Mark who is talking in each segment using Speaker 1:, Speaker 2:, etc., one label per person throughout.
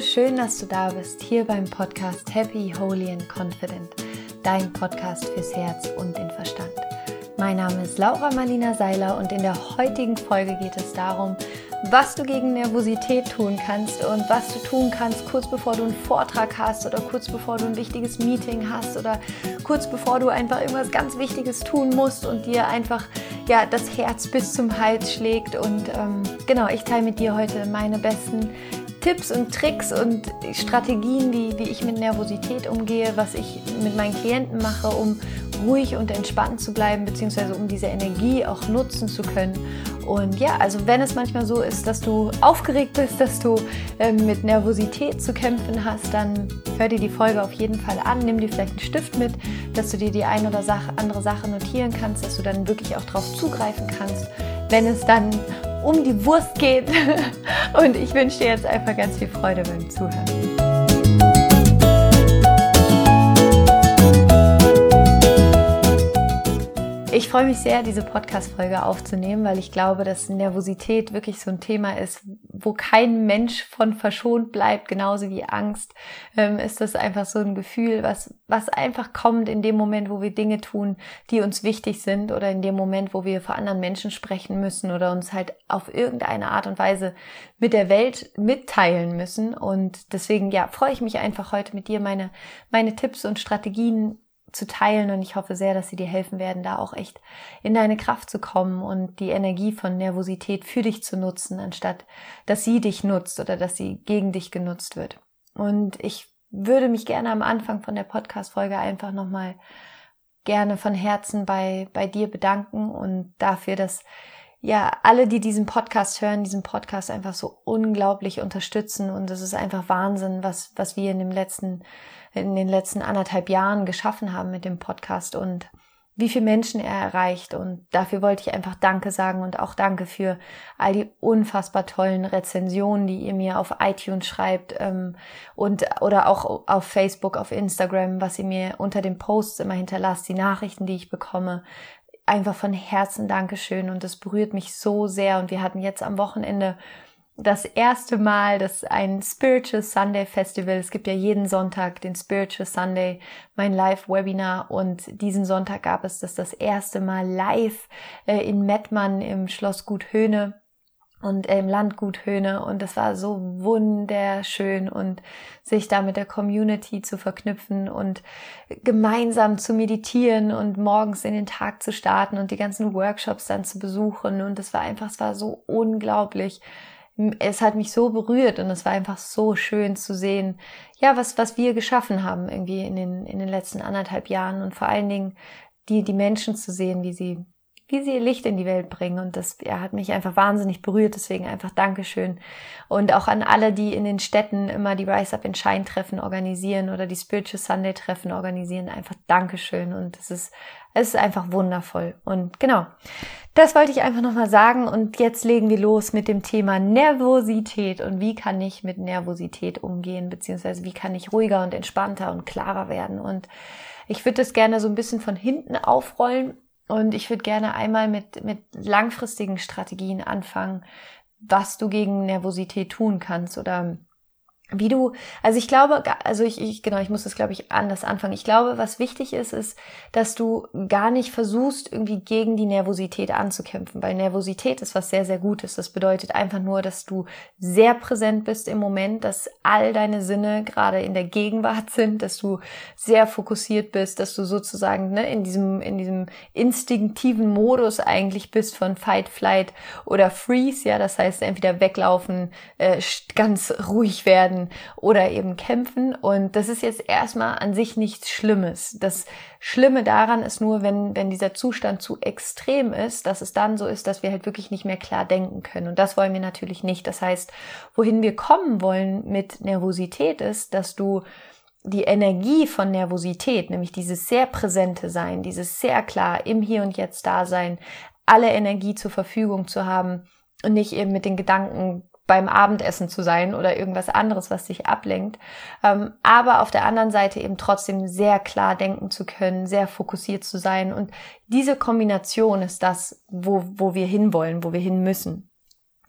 Speaker 1: Schön, dass du da bist, hier beim Podcast Happy, Holy and Confident, dein Podcast fürs Herz und den Verstand. Mein Name ist Laura Marlina Seiler und in der heutigen Folge geht es darum, was du gegen Nervosität tun kannst und was du tun kannst, kurz bevor du einen Vortrag hast oder kurz bevor du ein wichtiges Meeting hast oder kurz bevor du einfach irgendwas ganz Wichtiges tun musst und dir einfach ja, das Herz bis zum Hals schlägt. Und ähm, genau, ich teile mit dir heute meine besten Tipps und Tricks und Strategien, wie, wie ich mit Nervosität umgehe, was ich mit meinen Klienten mache, um ruhig und entspannt zu bleiben, beziehungsweise um diese Energie auch nutzen zu können. Und ja, also wenn es manchmal so ist, dass du aufgeregt bist, dass du äh, mit Nervosität zu kämpfen hast, dann hör dir die Folge auf jeden Fall an, nimm dir vielleicht einen Stift mit, dass du dir die eine oder andere Sache notieren kannst, dass du dann wirklich auch darauf zugreifen kannst, wenn es dann um die Wurst geht. Und ich wünsche dir jetzt einfach ganz viel Freude beim Zuhören. Ich freue mich sehr, diese Podcast-Folge aufzunehmen, weil ich glaube, dass Nervosität wirklich so ein Thema ist, wo kein Mensch von verschont bleibt, genauso wie Angst. Ähm, ist das einfach so ein Gefühl, was, was einfach kommt in dem Moment, wo wir Dinge tun, die uns wichtig sind oder in dem Moment, wo wir vor anderen Menschen sprechen müssen oder uns halt auf irgendeine Art und Weise mit der Welt mitteilen müssen. Und deswegen, ja, freue ich mich einfach heute mit dir meine, meine Tipps und Strategien zu teilen und ich hoffe sehr, dass sie dir helfen werden, da auch echt in deine Kraft zu kommen und die Energie von Nervosität für dich zu nutzen, anstatt dass sie dich nutzt oder dass sie gegen dich genutzt wird. Und ich würde mich gerne am Anfang von der Podcast-Folge einfach nochmal gerne von Herzen bei, bei dir bedanken und dafür, dass ja, alle, die diesen Podcast hören, diesen Podcast einfach so unglaublich unterstützen und es ist einfach Wahnsinn, was, was wir in dem letzten in den letzten anderthalb Jahren geschaffen haben mit dem Podcast und wie viele Menschen er erreicht. Und dafür wollte ich einfach Danke sagen und auch Danke für all die unfassbar tollen Rezensionen, die ihr mir auf iTunes schreibt ähm, und oder auch auf Facebook, auf Instagram, was ihr mir unter den Posts immer hinterlasst, die Nachrichten, die ich bekomme. Einfach von Herzen Dankeschön und das berührt mich so sehr. Und wir hatten jetzt am Wochenende das erste Mal, dass ein Spiritual Sunday Festival, es gibt ja jeden Sonntag den Spiritual Sunday, mein Live-Webinar und diesen Sonntag gab es das das erste Mal live äh, in Mettmann im Schloss Gut Höhne und äh, im Landgut Höhne und das war so wunderschön und sich da mit der Community zu verknüpfen und gemeinsam zu meditieren und morgens in den Tag zu starten und die ganzen Workshops dann zu besuchen. Und das war einfach, es war so unglaublich es hat mich so berührt und es war einfach so schön zu sehen, ja, was, was wir geschaffen haben irgendwie in den, in den letzten anderthalb Jahren und vor allen Dingen die, die Menschen zu sehen, wie sie, wie sie ihr Licht in die Welt bringen. Und das ja, hat mich einfach wahnsinnig berührt. Deswegen einfach Dankeschön. Und auch an alle, die in den Städten immer die Rise Up in Shine Treffen organisieren oder die Spiritual Sunday Treffen organisieren. Einfach Dankeschön. Und es ist, es ist einfach wundervoll. Und genau. Das wollte ich einfach nochmal sagen und jetzt legen wir los mit dem Thema Nervosität und wie kann ich mit Nervosität umgehen, beziehungsweise wie kann ich ruhiger und entspannter und klarer werden. Und ich würde das gerne so ein bisschen von hinten aufrollen und ich würde gerne einmal mit, mit langfristigen Strategien anfangen, was du gegen Nervosität tun kannst oder wie du, also ich glaube, also ich, ich genau, ich muss das glaube ich anders anfangen. Ich glaube, was wichtig ist, ist, dass du gar nicht versuchst, irgendwie gegen die Nervosität anzukämpfen, weil Nervosität ist was sehr, sehr Gutes. Das bedeutet einfach nur, dass du sehr präsent bist im Moment, dass all deine Sinne gerade in der Gegenwart sind, dass du sehr fokussiert bist, dass du sozusagen ne, in diesem, in diesem instinktiven Modus eigentlich bist von Fight, Flight oder Freeze, ja, das heißt entweder weglaufen, äh, ganz ruhig werden, werden oder eben kämpfen. Und das ist jetzt erstmal an sich nichts Schlimmes. Das Schlimme daran ist nur, wenn, wenn dieser Zustand zu extrem ist, dass es dann so ist, dass wir halt wirklich nicht mehr klar denken können. Und das wollen wir natürlich nicht. Das heißt, wohin wir kommen wollen mit Nervosität ist, dass du die Energie von Nervosität, nämlich dieses sehr präsente Sein, dieses sehr klar im Hier und Jetzt da sein, alle Energie zur Verfügung zu haben und nicht eben mit den Gedanken beim Abendessen zu sein oder irgendwas anderes, was dich ablenkt. Ähm, aber auf der anderen Seite eben trotzdem sehr klar denken zu können, sehr fokussiert zu sein. Und diese Kombination ist das, wo, wo wir hinwollen, wo wir hin müssen.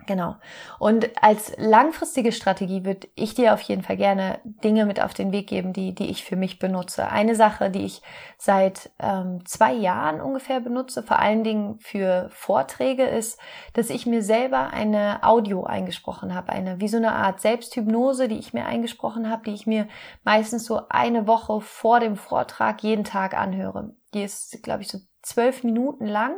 Speaker 1: Genau. Und als langfristige Strategie würde ich dir auf jeden Fall gerne Dinge mit auf den Weg geben, die, die ich für mich benutze. Eine Sache, die ich seit ähm, zwei Jahren ungefähr benutze, vor allen Dingen für Vorträge, ist, dass ich mir selber eine Audio eingesprochen habe, eine wie so eine Art Selbsthypnose, die ich mir eingesprochen habe, die ich mir meistens so eine Woche vor dem Vortrag jeden Tag anhöre. Die ist, glaube ich, so zwölf Minuten lang.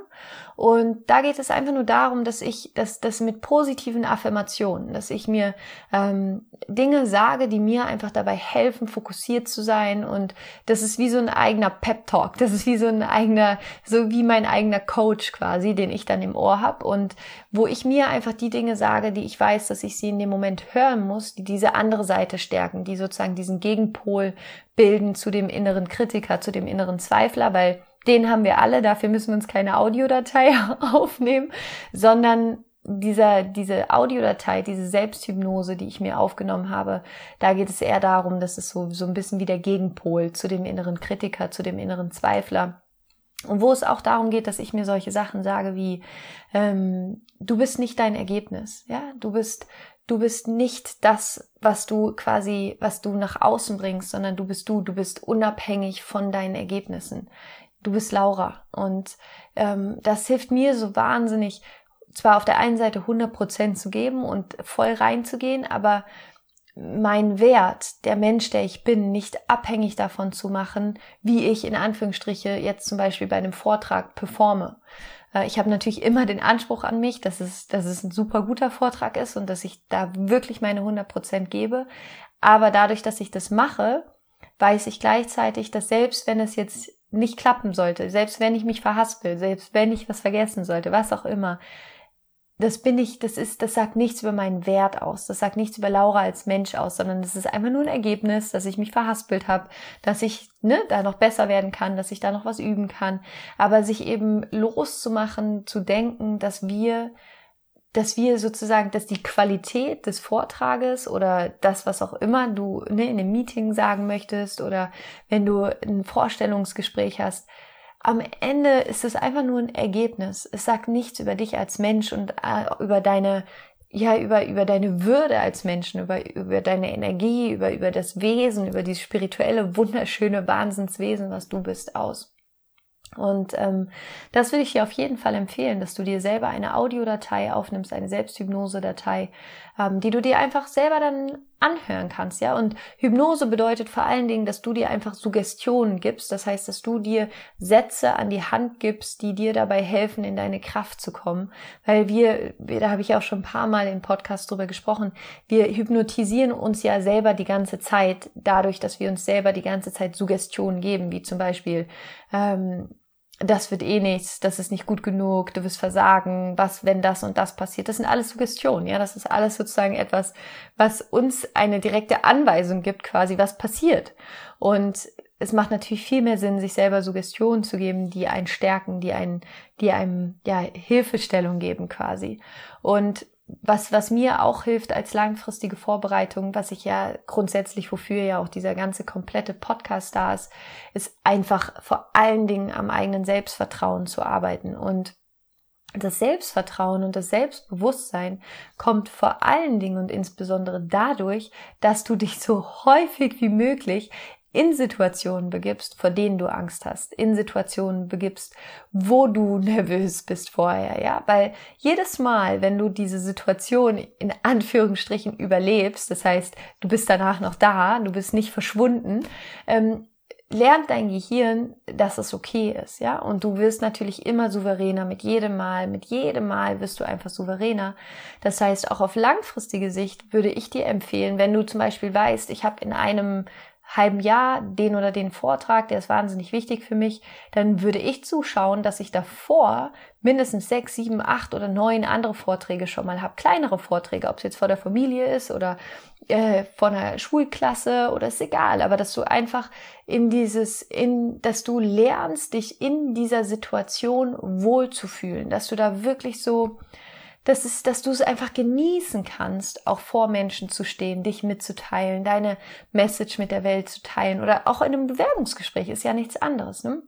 Speaker 1: Und da geht es einfach nur darum, dass ich das, das mit positiven Affirmationen, dass ich mir ähm, Dinge sage, die mir einfach dabei helfen, fokussiert zu sein. Und das ist wie so ein eigener Pep-Talk. Das ist wie so ein eigener, so wie mein eigener Coach quasi, den ich dann im Ohr habe. Und wo ich mir einfach die Dinge sage, die ich weiß, dass ich sie in dem Moment hören muss, die diese andere Seite stärken, die sozusagen diesen Gegenpol bilden zu dem inneren Kritiker, zu dem inneren Zweifler, weil den haben wir alle, dafür müssen wir uns keine Audiodatei aufnehmen, sondern dieser, diese Audiodatei, diese Selbsthypnose, die ich mir aufgenommen habe, da geht es eher darum, dass es so, so ein bisschen wie der Gegenpol zu dem inneren Kritiker, zu dem inneren Zweifler. Und wo es auch darum geht, dass ich mir solche Sachen sage wie, ähm, du bist nicht dein Ergebnis, ja, du bist, du bist nicht das, was du quasi, was du nach außen bringst, sondern du bist du, du bist unabhängig von deinen Ergebnissen du bist Laura. Und ähm, das hilft mir so wahnsinnig, zwar auf der einen Seite 100 Prozent zu geben und voll reinzugehen, aber mein Wert, der Mensch, der ich bin, nicht abhängig davon zu machen, wie ich in Anführungsstriche jetzt zum Beispiel bei einem Vortrag performe. Äh, ich habe natürlich immer den Anspruch an mich, dass es, dass es ein super guter Vortrag ist und dass ich da wirklich meine 100 Prozent gebe. Aber dadurch, dass ich das mache, weiß ich gleichzeitig, dass selbst wenn es jetzt nicht klappen sollte, selbst wenn ich mich verhaspel, selbst wenn ich was vergessen sollte, was auch immer, das bin ich, das ist, das sagt nichts über meinen Wert aus, das sagt nichts über Laura als Mensch aus, sondern das ist einfach nur ein Ergebnis, dass ich mich verhaspelt habe, dass ich ne, da noch besser werden kann, dass ich da noch was üben kann, aber sich eben loszumachen, zu denken, dass wir dass wir sozusagen, dass die Qualität des Vortrages oder das, was auch immer du ne, in einem Meeting sagen möchtest oder wenn du ein Vorstellungsgespräch hast, am Ende ist es einfach nur ein Ergebnis. Es sagt nichts über dich als Mensch und äh, über deine, ja, über, über deine Würde als Menschen, über, über deine Energie, über, über das Wesen, über dieses spirituelle, wunderschöne Wahnsinnswesen, was du bist, aus. Und ähm, das würde ich dir auf jeden Fall empfehlen, dass du dir selber eine Audiodatei aufnimmst, eine Selbsthypnose-Datei, ähm, die du dir einfach selber dann anhören kannst, ja. Und Hypnose bedeutet vor allen Dingen, dass du dir einfach Suggestionen gibst. Das heißt, dass du dir Sätze an die Hand gibst, die dir dabei helfen, in deine Kraft zu kommen. Weil wir, da habe ich auch schon ein paar Mal im Podcast drüber gesprochen, wir hypnotisieren uns ja selber die ganze Zeit dadurch, dass wir uns selber die ganze Zeit Suggestionen geben, wie zum Beispiel ähm, das wird eh nichts, das ist nicht gut genug, du wirst versagen, was, wenn das und das passiert. Das sind alles Suggestionen, ja, das ist alles sozusagen etwas, was uns eine direkte Anweisung gibt, quasi, was passiert. Und es macht natürlich viel mehr Sinn, sich selber Suggestionen zu geben, die einen stärken, die einen, die einem, ja, Hilfestellung geben quasi. Und was, was mir auch hilft als langfristige Vorbereitung, was ich ja grundsätzlich, wofür ja auch dieser ganze komplette Podcast da ist, ist einfach vor allen Dingen am eigenen Selbstvertrauen zu arbeiten. Und das Selbstvertrauen und das Selbstbewusstsein kommt vor allen Dingen und insbesondere dadurch, dass du dich so häufig wie möglich in Situationen begibst, vor denen du Angst hast, in Situationen begibst, wo du nervös bist vorher, ja, weil jedes Mal, wenn du diese Situation in Anführungsstrichen überlebst, das heißt, du bist danach noch da, du bist nicht verschwunden, ähm, lernt dein Gehirn, dass es okay ist, ja, und du wirst natürlich immer souveräner mit jedem Mal, mit jedem Mal wirst du einfach souveräner. Das heißt, auch auf langfristige Sicht würde ich dir empfehlen, wenn du zum Beispiel weißt, ich habe in einem halben Jahr den oder den Vortrag, der ist wahnsinnig wichtig für mich, dann würde ich zuschauen, dass ich davor mindestens sechs, sieben, acht oder neun andere Vorträge schon mal habe. Kleinere Vorträge, ob es jetzt vor der Familie ist oder äh, vor einer Schulklasse oder ist egal, aber dass du einfach in dieses, in, dass du lernst, dich in dieser Situation wohlzufühlen, dass du da wirklich so dass, es, dass du es einfach genießen kannst, auch vor Menschen zu stehen, dich mitzuteilen, deine Message mit der Welt zu teilen oder auch in einem Bewerbungsgespräch ist ja nichts anderes. Ne?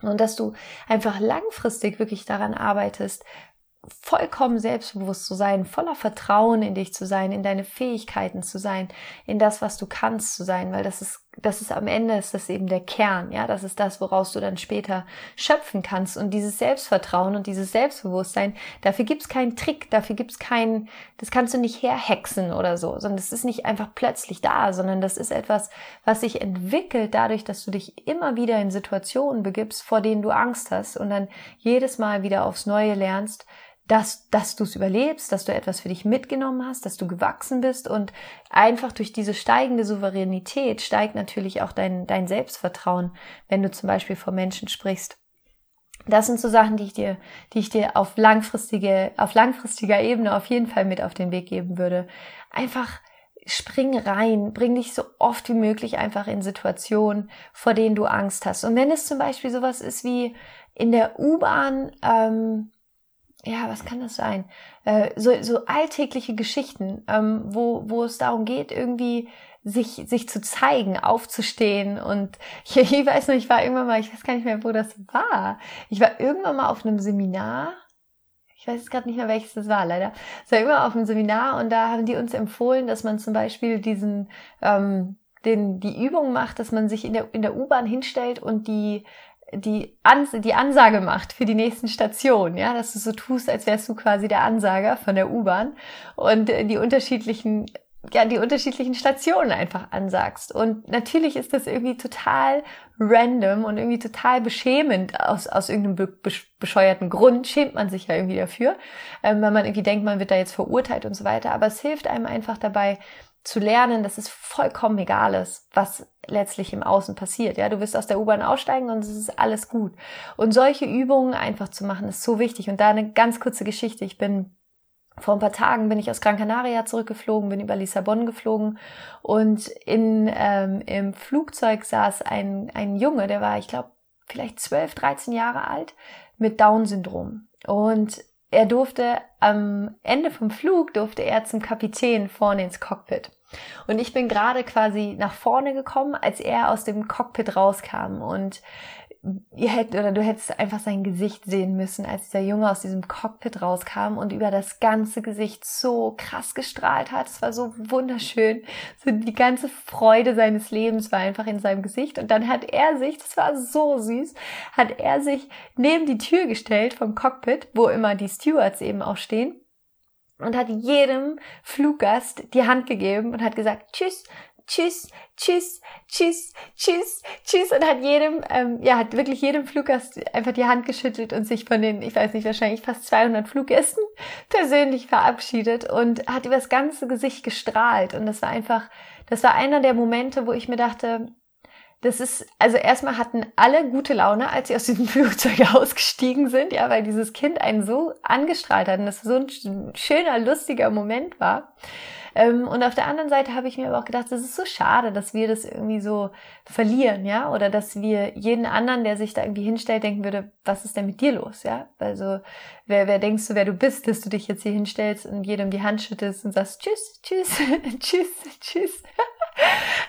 Speaker 1: Und dass du einfach langfristig wirklich daran arbeitest, vollkommen selbstbewusst zu sein, voller Vertrauen in dich zu sein, in deine Fähigkeiten zu sein, in das, was du kannst zu sein, weil das ist, das ist am Ende ist das eben der Kern, ja, das ist das, woraus du dann später schöpfen kannst. Und dieses Selbstvertrauen und dieses Selbstbewusstsein, dafür gibt's keinen Trick, dafür gibt's keinen, das kannst du nicht herhexen oder so, sondern das ist nicht einfach plötzlich da, sondern das ist etwas, was sich entwickelt dadurch, dass du dich immer wieder in Situationen begibst, vor denen du Angst hast und dann jedes Mal wieder aufs Neue lernst, dass, dass du es überlebst, dass du etwas für dich mitgenommen hast, dass du gewachsen bist und einfach durch diese steigende Souveränität steigt natürlich auch dein, dein Selbstvertrauen, wenn du zum Beispiel vor Menschen sprichst. Das sind so Sachen, die ich dir, die ich dir auf langfristige, auf langfristiger Ebene auf jeden Fall mit auf den Weg geben würde. Einfach spring rein, bring dich so oft wie möglich einfach in Situationen, vor denen du Angst hast. Und wenn es zum Beispiel sowas ist wie in der U-Bahn, ähm, ja, was kann das sein? Äh, so, so alltägliche Geschichten, ähm, wo, wo es darum geht, irgendwie sich, sich zu zeigen, aufzustehen. Und ich, ich weiß noch, ich war irgendwann mal, ich weiß gar nicht mehr, wo das war. Ich war irgendwann mal auf einem Seminar. Ich weiß jetzt gerade nicht mehr, welches das war, leider. Es war irgendwann auf einem Seminar und da haben die uns empfohlen, dass man zum Beispiel diesen, ähm, den, die Übung macht, dass man sich in der, in der U-Bahn hinstellt und die die, Ans die Ansage macht für die nächsten Stationen, ja, dass du so tust, als wärst du quasi der Ansager von der U-Bahn und die unterschiedlichen ja, die unterschiedlichen Stationen einfach ansagst. Und natürlich ist das irgendwie total random und irgendwie total beschämend aus, aus irgendeinem bescheuerten Grund, schämt man sich ja irgendwie dafür, ähm, weil man irgendwie denkt, man wird da jetzt verurteilt und so weiter. Aber es hilft einem einfach dabei, zu lernen, dass es vollkommen egal ist, was letztlich im Außen passiert. Ja, du wirst aus der U-Bahn aussteigen und es ist alles gut. Und solche Übungen einfach zu machen, ist so wichtig. Und da eine ganz kurze Geschichte. Ich bin vor ein paar Tagen bin ich aus Gran Canaria zurückgeflogen, bin über Lissabon geflogen und in, ähm, im Flugzeug saß ein, ein Junge, der war, ich glaube, vielleicht 12, 13 Jahre alt, mit Down-Syndrom. Und er durfte am Ende vom Flug durfte er zum Kapitän vorne ins Cockpit. Und ich bin gerade quasi nach vorne gekommen, als er aus dem Cockpit rauskam. Und ihr hättet oder du hättest einfach sein Gesicht sehen müssen, als dieser Junge aus diesem Cockpit rauskam und über das ganze Gesicht so krass gestrahlt hat. Es war so wunderschön. So die ganze Freude seines Lebens war einfach in seinem Gesicht. Und dann hat er sich, das war so süß, hat er sich neben die Tür gestellt vom Cockpit, wo immer die Stewards eben auch stehen und hat jedem Fluggast die Hand gegeben und hat gesagt, tschüss, tschüss, tschüss, tschüss, tschüss, tschüss und hat jedem, ähm, ja, hat wirklich jedem Fluggast einfach die Hand geschüttelt und sich von den, ich weiß nicht, wahrscheinlich fast 200 Fluggästen persönlich verabschiedet und hat über das ganze Gesicht gestrahlt und das war einfach, das war einer der Momente, wo ich mir dachte, das ist, also erstmal hatten alle gute Laune, als sie aus diesem Flugzeug ausgestiegen sind, ja, weil dieses Kind einen so angestrahlt hat und das so ein schöner, lustiger Moment war. Ähm, und auf der anderen Seite habe ich mir aber auch gedacht, es ist so schade, dass wir das irgendwie so verlieren, ja, oder dass wir jeden anderen, der sich da irgendwie hinstellt, denken würde, was ist denn mit dir los, ja? Also, wer, wer denkst du, wer du bist, dass du dich jetzt hier hinstellst und jedem die Hand schüttest und sagst, tschüss, tschüss, tschüss, tschüss.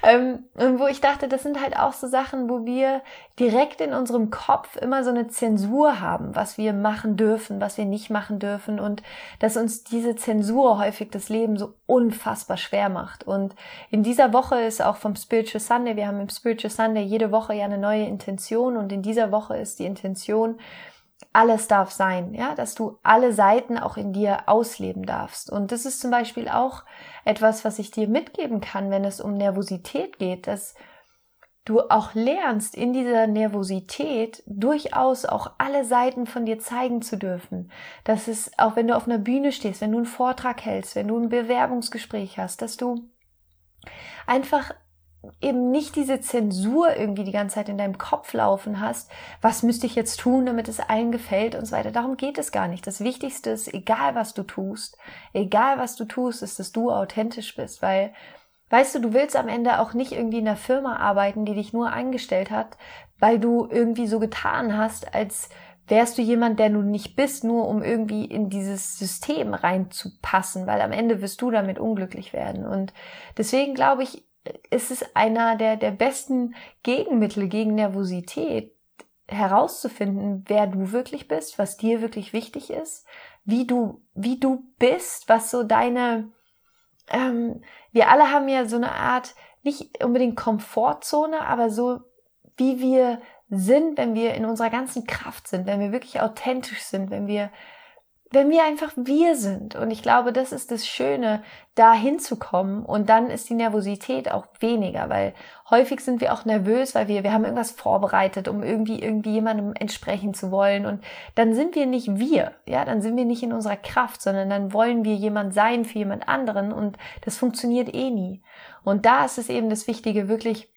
Speaker 1: Ähm, und wo ich dachte, das sind halt auch so Sachen, wo wir direkt in unserem Kopf immer so eine Zensur haben, was wir machen dürfen, was wir nicht machen dürfen und dass uns diese Zensur häufig das Leben so unfassbar schwer macht. Und in dieser Woche ist auch vom Spiritual Sunday, wir haben im Spiritual Sunday jede Woche ja eine neue Intention und in dieser Woche ist die Intention, alles darf sein, ja, dass du alle Seiten auch in dir ausleben darfst. Und das ist zum Beispiel auch etwas, was ich dir mitgeben kann, wenn es um Nervosität geht, dass du auch lernst, in dieser Nervosität durchaus auch alle Seiten von dir zeigen zu dürfen. Dass es, auch wenn du auf einer Bühne stehst, wenn du einen Vortrag hältst, wenn du ein Bewerbungsgespräch hast, dass du einfach eben nicht diese Zensur irgendwie die ganze Zeit in deinem Kopf laufen hast, was müsste ich jetzt tun, damit es allen gefällt und so weiter. Darum geht es gar nicht. Das Wichtigste ist, egal was du tust, egal was du tust, ist, dass du authentisch bist, weil Weißt du, du willst am Ende auch nicht irgendwie in einer Firma arbeiten, die dich nur eingestellt hat, weil du irgendwie so getan hast, als wärst du jemand, der du nicht bist, nur um irgendwie in dieses System reinzupassen, weil am Ende wirst du damit unglücklich werden. Und deswegen glaube ich, ist es einer der, der besten Gegenmittel gegen Nervosität, herauszufinden, wer du wirklich bist, was dir wirklich wichtig ist, wie du, wie du bist, was so deine, ähm, wir alle haben ja so eine Art, nicht unbedingt Komfortzone, aber so, wie wir sind, wenn wir in unserer ganzen Kraft sind, wenn wir wirklich authentisch sind, wenn wir wenn wir einfach wir sind. Und ich glaube, das ist das Schöne, da hinzukommen. Und dann ist die Nervosität auch weniger, weil häufig sind wir auch nervös, weil wir, wir haben irgendwas vorbereitet, um irgendwie, irgendwie jemandem entsprechen zu wollen. Und dann sind wir nicht wir. Ja, dann sind wir nicht in unserer Kraft, sondern dann wollen wir jemand sein für jemand anderen. Und das funktioniert eh nie. Und da ist es eben das Wichtige, wirklich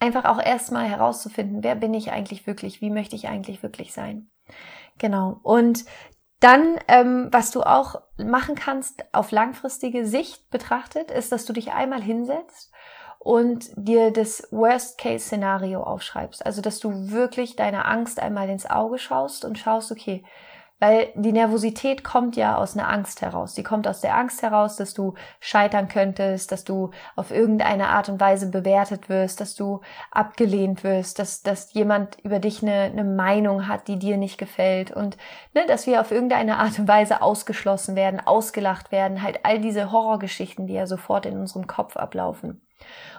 Speaker 1: einfach auch erstmal herauszufinden, wer bin ich eigentlich wirklich? Wie möchte ich eigentlich wirklich sein? Genau. Und dann, ähm, was du auch machen kannst auf langfristige Sicht betrachtet, ist, dass du dich einmal hinsetzt und dir das Worst-Case-Szenario aufschreibst. Also, dass du wirklich deiner Angst einmal ins Auge schaust und schaust, okay, weil die Nervosität kommt ja aus einer Angst heraus. Die kommt aus der Angst heraus, dass du scheitern könntest, dass du auf irgendeine Art und Weise bewertet wirst, dass du abgelehnt wirst, dass, dass jemand über dich eine, eine Meinung hat, die dir nicht gefällt und ne, dass wir auf irgendeine Art und Weise ausgeschlossen werden, ausgelacht werden. Halt all diese Horrorgeschichten, die ja sofort in unserem Kopf ablaufen.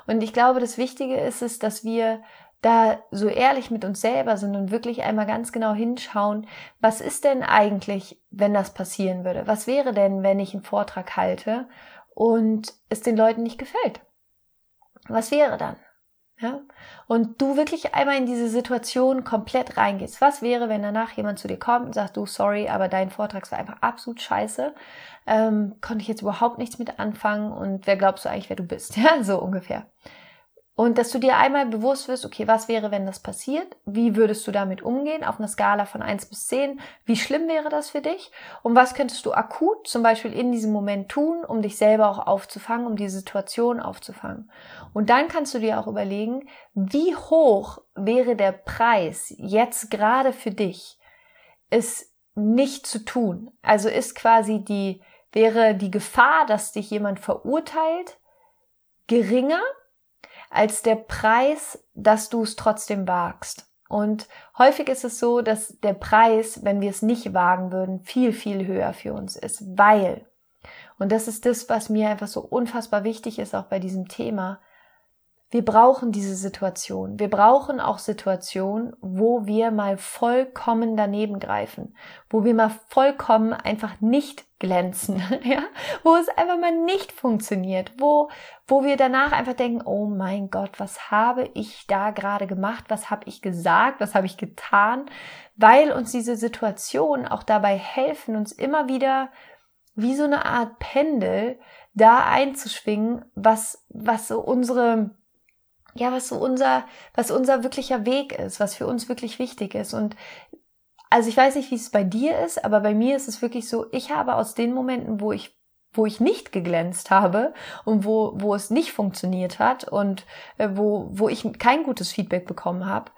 Speaker 1: Und ich glaube, das Wichtige ist es, dass wir da so ehrlich mit uns selber sind und wirklich einmal ganz genau hinschauen, was ist denn eigentlich, wenn das passieren würde? Was wäre denn, wenn ich einen Vortrag halte und es den Leuten nicht gefällt? Was wäre dann? Ja? Und du wirklich einmal in diese Situation komplett reingehst. Was wäre, wenn danach jemand zu dir kommt und sagt, du, sorry, aber dein Vortrag war einfach absolut scheiße. Ähm, konnte ich jetzt überhaupt nichts mit anfangen und wer glaubst du eigentlich, wer du bist? Ja, so ungefähr. Und dass du dir einmal bewusst wirst, okay, was wäre, wenn das passiert? Wie würdest du damit umgehen? Auf einer Skala von eins bis zehn? Wie schlimm wäre das für dich? Und was könntest du akut zum Beispiel in diesem Moment tun, um dich selber auch aufzufangen, um die Situation aufzufangen? Und dann kannst du dir auch überlegen, wie hoch wäre der Preis jetzt gerade für dich, es nicht zu tun? Also ist quasi die, wäre die Gefahr, dass dich jemand verurteilt, geringer als der Preis, dass du es trotzdem wagst. Und häufig ist es so, dass der Preis, wenn wir es nicht wagen würden, viel, viel höher für uns ist, weil, und das ist das, was mir einfach so unfassbar wichtig ist, auch bei diesem Thema, wir brauchen diese Situation. Wir brauchen auch Situationen, wo wir mal vollkommen daneben greifen, wo wir mal vollkommen einfach nicht glänzen, ja, wo es einfach mal nicht funktioniert, wo, wo wir danach einfach denken, oh mein Gott, was habe ich da gerade gemacht? Was habe ich gesagt? Was habe ich getan? Weil uns diese Situationen auch dabei helfen, uns immer wieder wie so eine Art Pendel da einzuschwingen, was, was so unsere, ja, was so unser, was unser wirklicher Weg ist, was für uns wirklich wichtig ist. Und also ich weiß nicht, wie es bei dir ist, aber bei mir ist es wirklich so, ich habe aus den Momenten, wo ich wo ich nicht geglänzt habe und wo, wo es nicht funktioniert hat und äh, wo, wo ich kein gutes Feedback bekommen habe,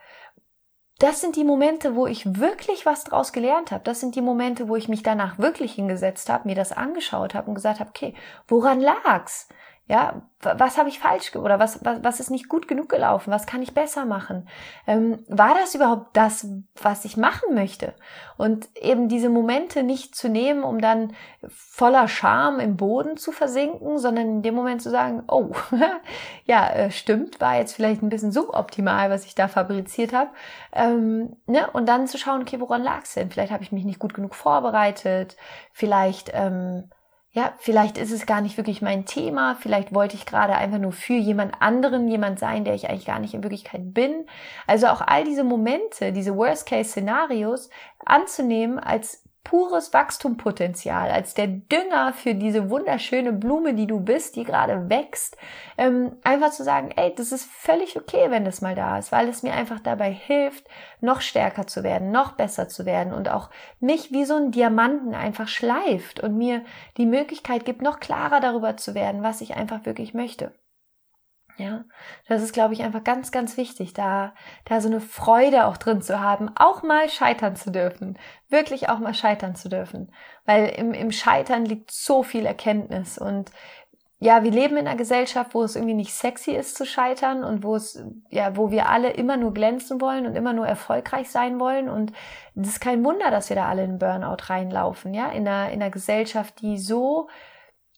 Speaker 1: das sind die Momente, wo ich wirklich was draus gelernt habe. Das sind die Momente, wo ich mich danach wirklich hingesetzt habe, mir das angeschaut habe und gesagt habe, okay, woran lag's? Ja, was habe ich falsch oder was, was, was ist nicht gut genug gelaufen? Was kann ich besser machen? Ähm, war das überhaupt das, was ich machen möchte? Und eben diese Momente nicht zu nehmen, um dann voller Scham im Boden zu versinken, sondern in dem Moment zu sagen, oh, ja, äh, stimmt, war jetzt vielleicht ein bisschen suboptimal, was ich da fabriziert habe. Ähm, ne? Und dann zu schauen, okay, woran lag es denn? Vielleicht habe ich mich nicht gut genug vorbereitet, vielleicht ähm, ja, vielleicht ist es gar nicht wirklich mein Thema, vielleicht wollte ich gerade einfach nur für jemand anderen jemand sein, der ich eigentlich gar nicht in Wirklichkeit bin. Also auch all diese Momente, diese Worst-Case-Szenarios anzunehmen als pures Wachstumpotenzial, als der Dünger für diese wunderschöne Blume, die du bist, die gerade wächst, ähm, einfach zu sagen, ey, das ist völlig okay, wenn das mal da ist, weil es mir einfach dabei hilft, noch stärker zu werden, noch besser zu werden und auch mich wie so ein Diamanten einfach schleift und mir die Möglichkeit gibt, noch klarer darüber zu werden, was ich einfach wirklich möchte. Ja, das ist, glaube ich, einfach ganz, ganz wichtig, da, da so eine Freude auch drin zu haben, auch mal scheitern zu dürfen, wirklich auch mal scheitern zu dürfen, weil im, im Scheitern liegt so viel Erkenntnis und ja, wir leben in einer Gesellschaft, wo es irgendwie nicht sexy ist zu scheitern und wo es, ja, wo wir alle immer nur glänzen wollen und immer nur erfolgreich sein wollen. Und es ist kein Wunder, dass wir da alle in Burnout reinlaufen, ja, in einer, in einer Gesellschaft, die so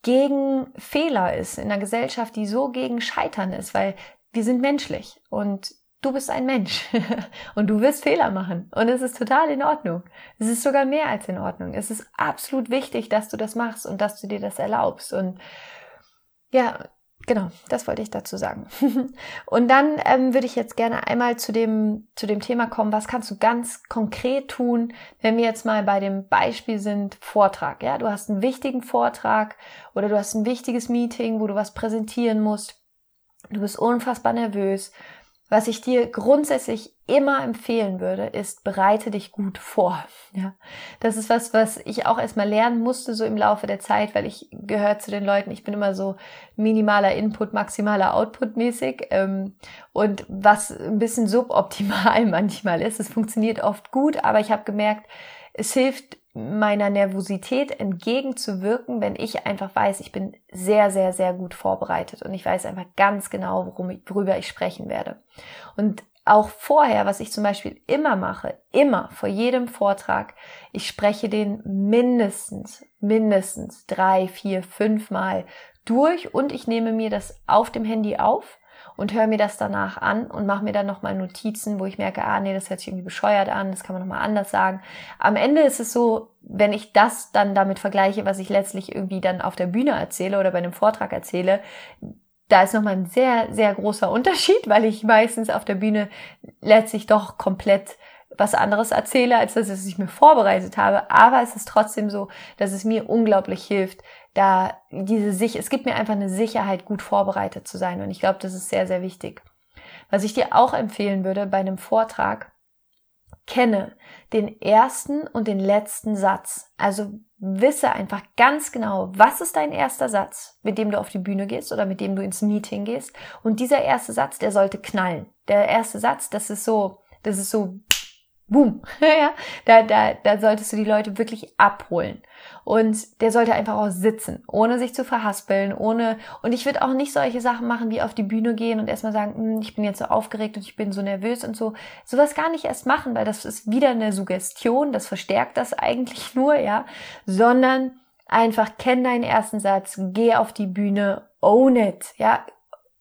Speaker 1: gegen Fehler ist, in einer Gesellschaft, die so gegen Scheitern ist, weil wir sind menschlich und du bist ein Mensch und du wirst Fehler machen und es ist total in Ordnung. Es ist sogar mehr als in Ordnung. Es ist absolut wichtig, dass du das machst und dass du dir das erlaubst und ja, genau, das wollte ich dazu sagen. Und dann ähm, würde ich jetzt gerne einmal zu dem, zu dem Thema kommen, was kannst du ganz konkret tun, wenn wir jetzt mal bei dem Beispiel sind, Vortrag. Ja, du hast einen wichtigen Vortrag oder du hast ein wichtiges Meeting, wo du was präsentieren musst. Du bist unfassbar nervös. Was ich dir grundsätzlich immer empfehlen würde, ist, bereite dich gut vor. Ja, das ist was, was ich auch erstmal lernen musste so im Laufe der Zeit, weil ich gehört zu den Leuten, ich bin immer so minimaler Input, maximaler Output mäßig ähm, und was ein bisschen suboptimal manchmal ist. Es funktioniert oft gut, aber ich habe gemerkt, es hilft meiner Nervosität entgegenzuwirken, wenn ich einfach weiß, ich bin sehr, sehr, sehr gut vorbereitet und ich weiß einfach ganz genau, worum worüber ich sprechen werde. Und auch vorher, was ich zum Beispiel immer mache, immer vor jedem Vortrag, ich spreche den mindestens, mindestens drei, vier, fünf Mal durch und ich nehme mir das auf dem Handy auf und höre mir das danach an und mache mir dann nochmal Notizen, wo ich merke, ah nee, das hört sich irgendwie bescheuert an, das kann man nochmal anders sagen. Am Ende ist es so, wenn ich das dann damit vergleiche, was ich letztlich irgendwie dann auf der Bühne erzähle oder bei einem Vortrag erzähle, da ist nochmal ein sehr, sehr großer Unterschied, weil ich meistens auf der Bühne letztlich doch komplett was anderes erzähle, als dass ich mir vorbereitet habe. Aber es ist trotzdem so, dass es mir unglaublich hilft, da diese sich, es gibt mir einfach eine Sicherheit, gut vorbereitet zu sein. Und ich glaube, das ist sehr, sehr wichtig. Was ich dir auch empfehlen würde bei einem Vortrag, kenne den ersten und den letzten Satz. Also wisse einfach ganz genau, was ist dein erster Satz, mit dem du auf die Bühne gehst oder mit dem du ins Meeting gehst. Und dieser erste Satz, der sollte knallen. Der erste Satz, das ist so, das ist so boom, ja, da, da, da solltest du die Leute wirklich abholen. Und der sollte einfach auch sitzen, ohne sich zu verhaspeln, ohne, und ich würde auch nicht solche Sachen machen, wie auf die Bühne gehen und erstmal sagen, hm, ich bin jetzt so aufgeregt und ich bin so nervös und so. Sowas gar nicht erst machen, weil das ist wieder eine Suggestion, das verstärkt das eigentlich nur, ja, sondern einfach kenn deinen ersten Satz, geh auf die Bühne, own it, ja,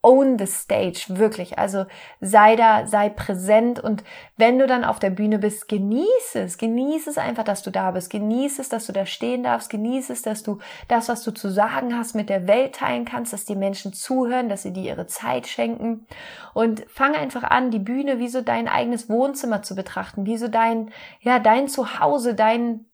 Speaker 1: own the stage, wirklich. Also sei da, sei präsent und wenn du dann auf der Bühne bist, genieße es, genieße es einfach, dass du da bist, genieße es, dass du da stehen darfst, genieße es, dass du das, was du zu sagen hast, mit der Welt teilen kannst, dass die Menschen zuhören, dass sie dir ihre Zeit schenken. Und fang einfach an, die Bühne wie so dein eigenes Wohnzimmer zu betrachten, wie so dein, ja, dein Zuhause, dein,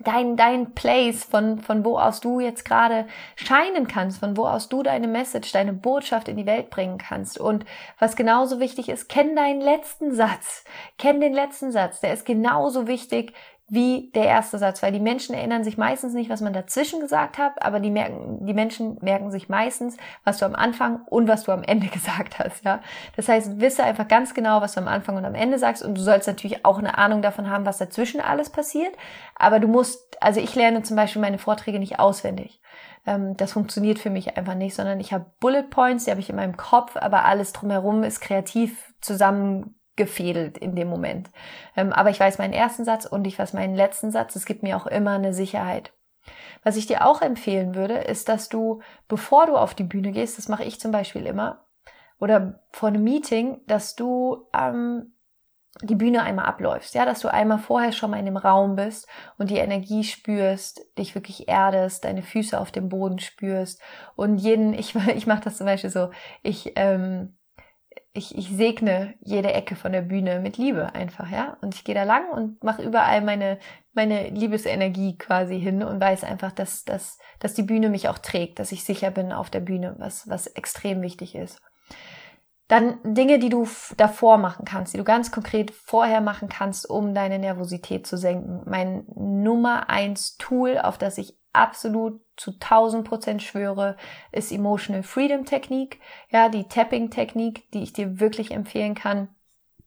Speaker 1: dein, dein Place, von, von wo aus du jetzt gerade scheinen kannst, von wo aus du deine Message, deine Botschaft in die Welt bringen kannst. Und was genauso wichtig ist, kenn deinen letzten Satz. Kenn den letzten Satz. Der ist genauso wichtig wie der erste Satz, weil die Menschen erinnern sich meistens nicht, was man dazwischen gesagt hat, aber die merken, die Menschen merken sich meistens, was du am Anfang und was du am Ende gesagt hast, ja. Das heißt, wisse einfach ganz genau, was du am Anfang und am Ende sagst und du sollst natürlich auch eine Ahnung davon haben, was dazwischen alles passiert, aber du musst, also ich lerne zum Beispiel meine Vorträge nicht auswendig. Ähm, das funktioniert für mich einfach nicht, sondern ich habe Bullet Points, die habe ich in meinem Kopf, aber alles drumherum ist kreativ zusammen gefädelt in dem Moment. Ähm, aber ich weiß meinen ersten Satz und ich weiß meinen letzten Satz. Es gibt mir auch immer eine Sicherheit. Was ich dir auch empfehlen würde, ist, dass du, bevor du auf die Bühne gehst, das mache ich zum Beispiel immer, oder vor einem Meeting, dass du ähm, die Bühne einmal abläufst, ja, dass du einmal vorher schon mal in dem Raum bist und die Energie spürst, dich wirklich erdest, deine Füße auf dem Boden spürst und jeden, ich, ich mache das zum Beispiel so, ich ähm, ich, ich segne jede Ecke von der Bühne mit Liebe einfach, ja. Und ich gehe da lang und mache überall meine, meine Liebesenergie quasi hin und weiß einfach, dass, dass, dass die Bühne mich auch trägt, dass ich sicher bin auf der Bühne, was, was extrem wichtig ist. Dann Dinge, die du davor machen kannst, die du ganz konkret vorher machen kannst, um deine Nervosität zu senken. Mein Nummer eins Tool, auf das ich absolut zu 1000 Prozent schwöre, ist Emotional Freedom Technik. Ja, die Tapping Technik, die ich dir wirklich empfehlen kann.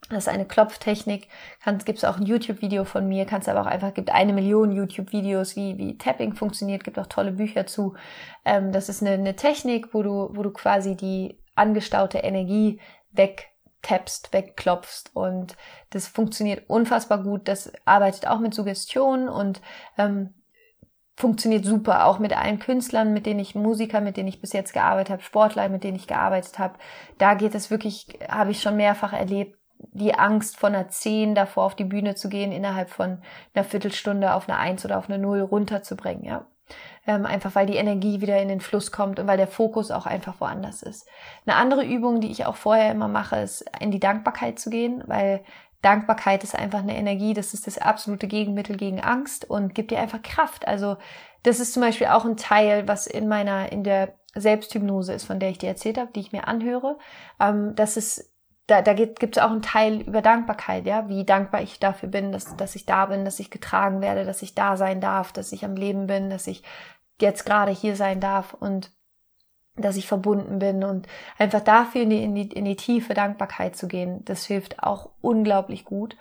Speaker 1: Das ist eine Klopftechnik. Gibt es auch ein YouTube-Video von mir, kannst aber auch einfach, gibt eine Million YouTube-Videos, wie, wie Tapping funktioniert, gibt auch tolle Bücher zu. Ähm, das ist eine, eine Technik, wo du, wo du quasi die angestaute Energie wegtappst, wegklopfst. Und das funktioniert unfassbar gut. Das arbeitet auch mit Suggestion und ähm, funktioniert super, auch mit allen Künstlern, mit denen ich Musiker, mit denen ich bis jetzt gearbeitet habe, Sportler, mit denen ich gearbeitet habe. Da geht es wirklich, habe ich schon mehrfach erlebt, die Angst von einer 10 davor auf die Bühne zu gehen, innerhalb von einer Viertelstunde auf eine 1 oder auf eine 0 runterzubringen, ja. Ähm, einfach weil die Energie wieder in den Fluss kommt und weil der Fokus auch einfach woanders ist. Eine andere Übung, die ich auch vorher immer mache, ist in die Dankbarkeit zu gehen, weil Dankbarkeit ist einfach eine Energie, das ist das absolute Gegenmittel gegen Angst und gibt dir einfach Kraft. Also das ist zum Beispiel auch ein Teil, was in meiner, in der Selbsthypnose ist, von der ich dir erzählt habe, die ich mir anhöre. Ähm, das ist da, da gibt es auch einen Teil über Dankbarkeit, ja, wie dankbar ich dafür bin, dass, dass ich da bin, dass ich getragen werde, dass ich da sein darf, dass ich am Leben bin, dass ich jetzt gerade hier sein darf und dass ich verbunden bin und einfach dafür in die, in die, in die tiefe Dankbarkeit zu gehen, das hilft auch unglaublich gut.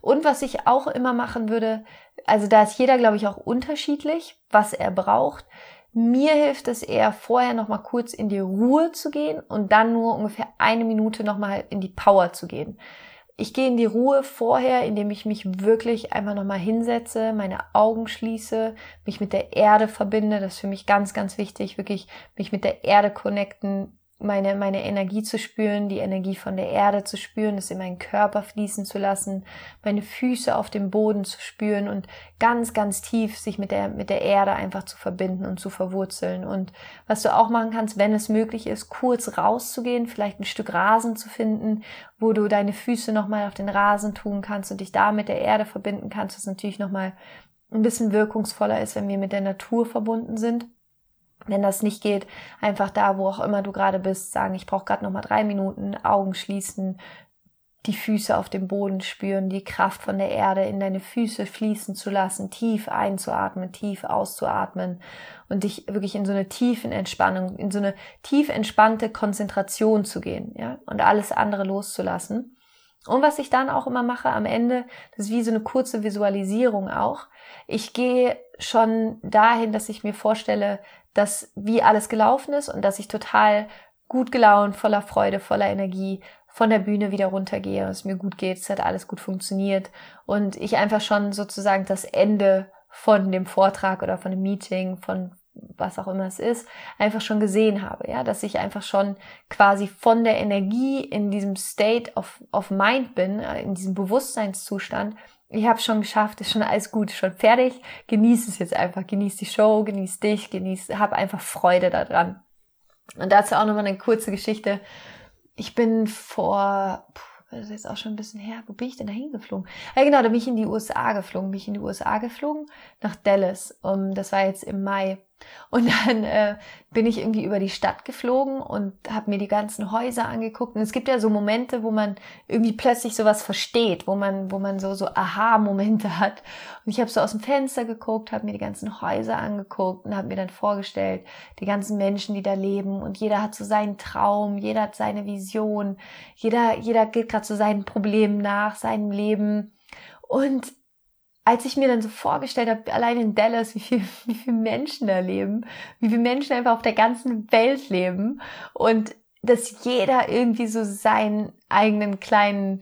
Speaker 1: Und was ich auch immer machen würde, also da ist jeder, glaube ich, auch unterschiedlich, was er braucht. Mir hilft es eher vorher noch mal kurz in die Ruhe zu gehen und dann nur ungefähr eine Minute noch mal in die Power zu gehen. Ich gehe in die Ruhe vorher, indem ich mich wirklich einfach noch mal hinsetze, meine Augen schließe, mich mit der Erde verbinde. Das ist für mich ganz, ganz wichtig, wirklich mich mit der Erde connecten, meine, meine Energie zu spüren, die Energie von der Erde zu spüren, es in meinen Körper fließen zu lassen, meine Füße auf dem Boden zu spüren und ganz, ganz tief sich mit der, mit der Erde einfach zu verbinden und zu verwurzeln. Und was du auch machen kannst, wenn es möglich ist, kurz rauszugehen, vielleicht ein Stück Rasen zu finden, wo du deine Füße nochmal auf den Rasen tun kannst und dich da mit der Erde verbinden kannst, was natürlich nochmal ein bisschen wirkungsvoller ist, wenn wir mit der Natur verbunden sind. Wenn das nicht geht, einfach da, wo auch immer du gerade bist, sagen, ich brauche gerade noch mal drei Minuten, Augen schließen, die Füße auf dem Boden spüren, die Kraft von der Erde in deine Füße fließen zu lassen, tief einzuatmen, tief auszuatmen und dich wirklich in so eine tiefen Entspannung, in so eine tief entspannte Konzentration zu gehen, ja, und alles andere loszulassen. Und was ich dann auch immer mache am Ende, das ist wie so eine kurze Visualisierung auch. Ich gehe schon dahin, dass ich mir vorstelle, dass wie alles gelaufen ist und dass ich total gut gelaunt, voller Freude, voller Energie von der Bühne wieder runtergehe es mir gut geht, es hat alles gut funktioniert und ich einfach schon sozusagen das Ende von dem Vortrag oder von dem Meeting, von was auch immer es ist, einfach schon gesehen habe, ja, dass ich einfach schon quasi von der Energie in diesem State of, of Mind bin, in diesem Bewusstseinszustand, ich habe schon geschafft, ist schon alles gut, schon fertig. Genieß es jetzt einfach, genieß die Show, genieß dich, genieß, hab einfach Freude daran. Und dazu auch nochmal eine kurze Geschichte. Ich bin vor, das ist jetzt auch schon ein bisschen her, wo bin ich denn da hingeflogen? Ja genau, da bin ich in die USA geflogen, bin ich in die USA geflogen, nach Dallas. Um, das war jetzt im Mai. Und dann äh, bin ich irgendwie über die Stadt geflogen und habe mir die ganzen Häuser angeguckt. Und es gibt ja so Momente, wo man irgendwie plötzlich sowas versteht, wo man, wo man so so Aha-Momente hat. Und ich habe so aus dem Fenster geguckt, habe mir die ganzen Häuser angeguckt und habe mir dann vorgestellt, die ganzen Menschen, die da leben. Und jeder hat so seinen Traum, jeder hat seine Vision, jeder jeder geht gerade so seinen Problemen nach, seinem Leben. Und als ich mir dann so vorgestellt habe, allein in Dallas, wie viel, wie viele Menschen da leben, wie viele Menschen einfach auf der ganzen Welt leben und dass jeder irgendwie so seinen eigenen kleinen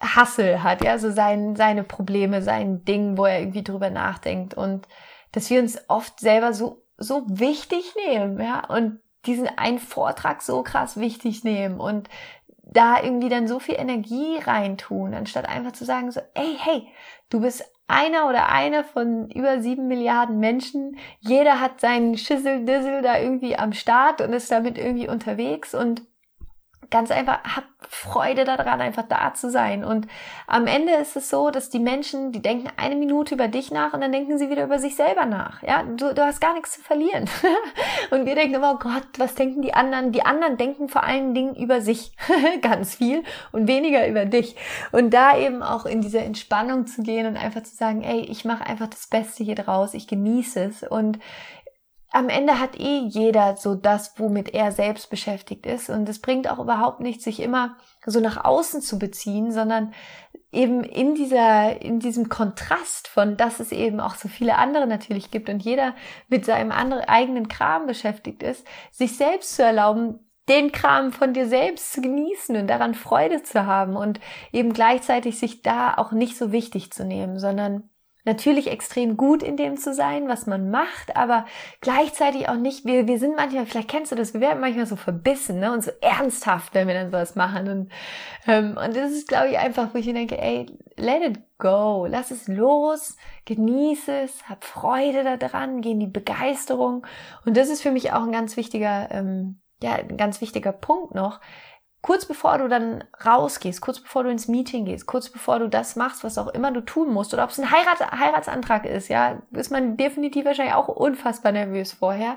Speaker 1: Hassel hat, ja, so sein, seine Probleme, sein Ding, wo er irgendwie drüber nachdenkt und dass wir uns oft selber so, so wichtig nehmen, ja, und diesen einen Vortrag so krass wichtig nehmen und da irgendwie dann so viel Energie reintun, anstatt einfach zu sagen so, ey, hey, du bist einer oder eine von über sieben Milliarden Menschen. Jeder hat seinen Schissel-Dissel da irgendwie am Start und ist damit irgendwie unterwegs und ganz einfach, hab Freude daran, einfach da zu sein. Und am Ende ist es so, dass die Menschen, die denken eine Minute über dich nach und dann denken sie wieder über sich selber nach. Ja, du, du hast gar nichts zu verlieren. und wir denken immer, oh Gott, was denken die anderen? Die anderen denken vor allen Dingen über sich ganz viel und weniger über dich. Und da eben auch in diese Entspannung zu gehen und einfach zu sagen, ey, ich mache einfach das Beste hier draus, ich genieße es und am Ende hat eh jeder so das, womit er selbst beschäftigt ist. Und es bringt auch überhaupt nichts, sich immer so nach außen zu beziehen, sondern eben in dieser, in diesem Kontrast von, dass es eben auch so viele andere natürlich gibt und jeder mit seinem anderen, eigenen Kram beschäftigt ist, sich selbst zu erlauben, den Kram von dir selbst zu genießen und daran Freude zu haben und eben gleichzeitig sich da auch nicht so wichtig zu nehmen, sondern natürlich extrem gut in dem zu sein, was man macht, aber gleichzeitig auch nicht, wir, wir sind manchmal, vielleicht kennst du das, wir werden manchmal so verbissen ne, und so ernsthaft, wenn wir dann sowas machen. Und, ähm, und das ist, glaube ich, einfach, wo ich denke, ey, let it go, lass es los, genieße es, hab Freude daran, geh in die Begeisterung. Und das ist für mich auch ein ganz wichtiger, ähm, ja, ein ganz wichtiger Punkt noch, kurz bevor du dann rausgehst, kurz bevor du ins Meeting gehst, kurz bevor du das machst, was auch immer du tun musst, oder ob es ein Heirat, Heiratsantrag ist, ja, ist man definitiv wahrscheinlich auch unfassbar nervös vorher.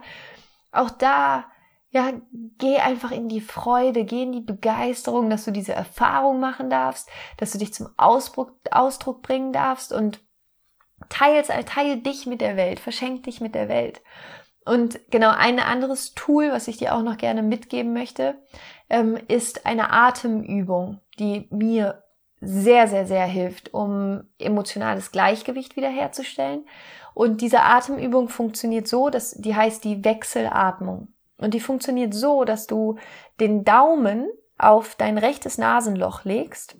Speaker 1: Auch da, ja, geh einfach in die Freude, geh in die Begeisterung, dass du diese Erfahrung machen darfst, dass du dich zum Ausdruck, Ausdruck bringen darfst und teils, teil dich mit der Welt, verschenk dich mit der Welt. Und genau ein anderes Tool, was ich dir auch noch gerne mitgeben möchte, ähm, ist eine Atemübung, die mir sehr, sehr, sehr hilft, um emotionales Gleichgewicht wiederherzustellen. Und diese Atemübung funktioniert so, dass die heißt die Wechselatmung. Und die funktioniert so, dass du den Daumen auf dein rechtes Nasenloch legst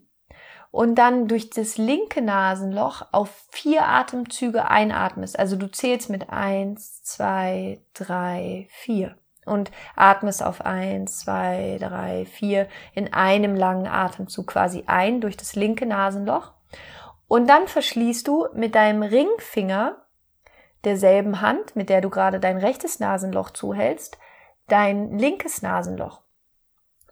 Speaker 1: und dann durch das linke Nasenloch auf vier Atemzüge einatmest. Also du zählst mit eins, zwei, drei, vier und atmest auf eins, zwei, drei, vier in einem langen Atemzug quasi ein durch das linke Nasenloch. Und dann verschließt du mit deinem Ringfinger derselben Hand, mit der du gerade dein rechtes Nasenloch zuhältst, dein linkes Nasenloch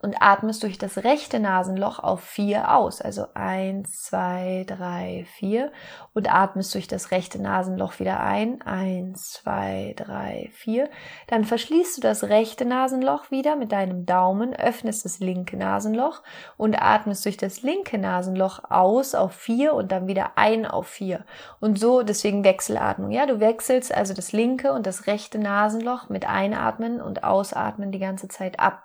Speaker 1: und atmest durch das rechte Nasenloch auf vier aus. Also eins, zwei, drei, vier und atmest durch das rechte Nasenloch wieder ein. Eins, zwei, drei, vier. Dann verschließt du das rechte Nasenloch wieder mit deinem Daumen, öffnest das linke Nasenloch und atmest durch das linke Nasenloch aus auf vier und dann wieder ein auf vier. Und so deswegen Wechselatmung. Ja, du wechselst also das linke und das rechte Nasenloch mit Einatmen und Ausatmen die ganze Zeit ab.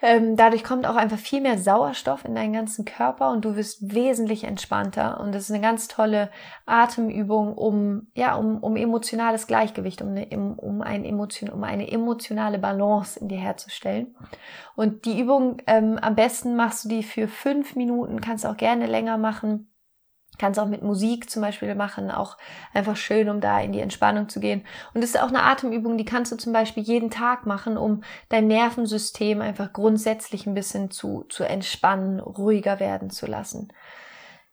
Speaker 1: Ähm, dadurch kommt auch einfach viel mehr Sauerstoff in deinen ganzen Körper und du wirst wesentlich entspannter. Und das ist eine ganz tolle Atemübung, um, ja, um, um emotionales Gleichgewicht, um eine, um, ein Emotion, um eine emotionale Balance in dir herzustellen. Und die Übung, ähm, am besten machst du die für fünf Minuten, kannst auch gerne länger machen. Kannst auch mit Musik zum Beispiel machen, auch einfach schön, um da in die Entspannung zu gehen. Und es ist auch eine Atemübung, die kannst du zum Beispiel jeden Tag machen, um dein Nervensystem einfach grundsätzlich ein bisschen zu, zu entspannen, ruhiger werden zu lassen.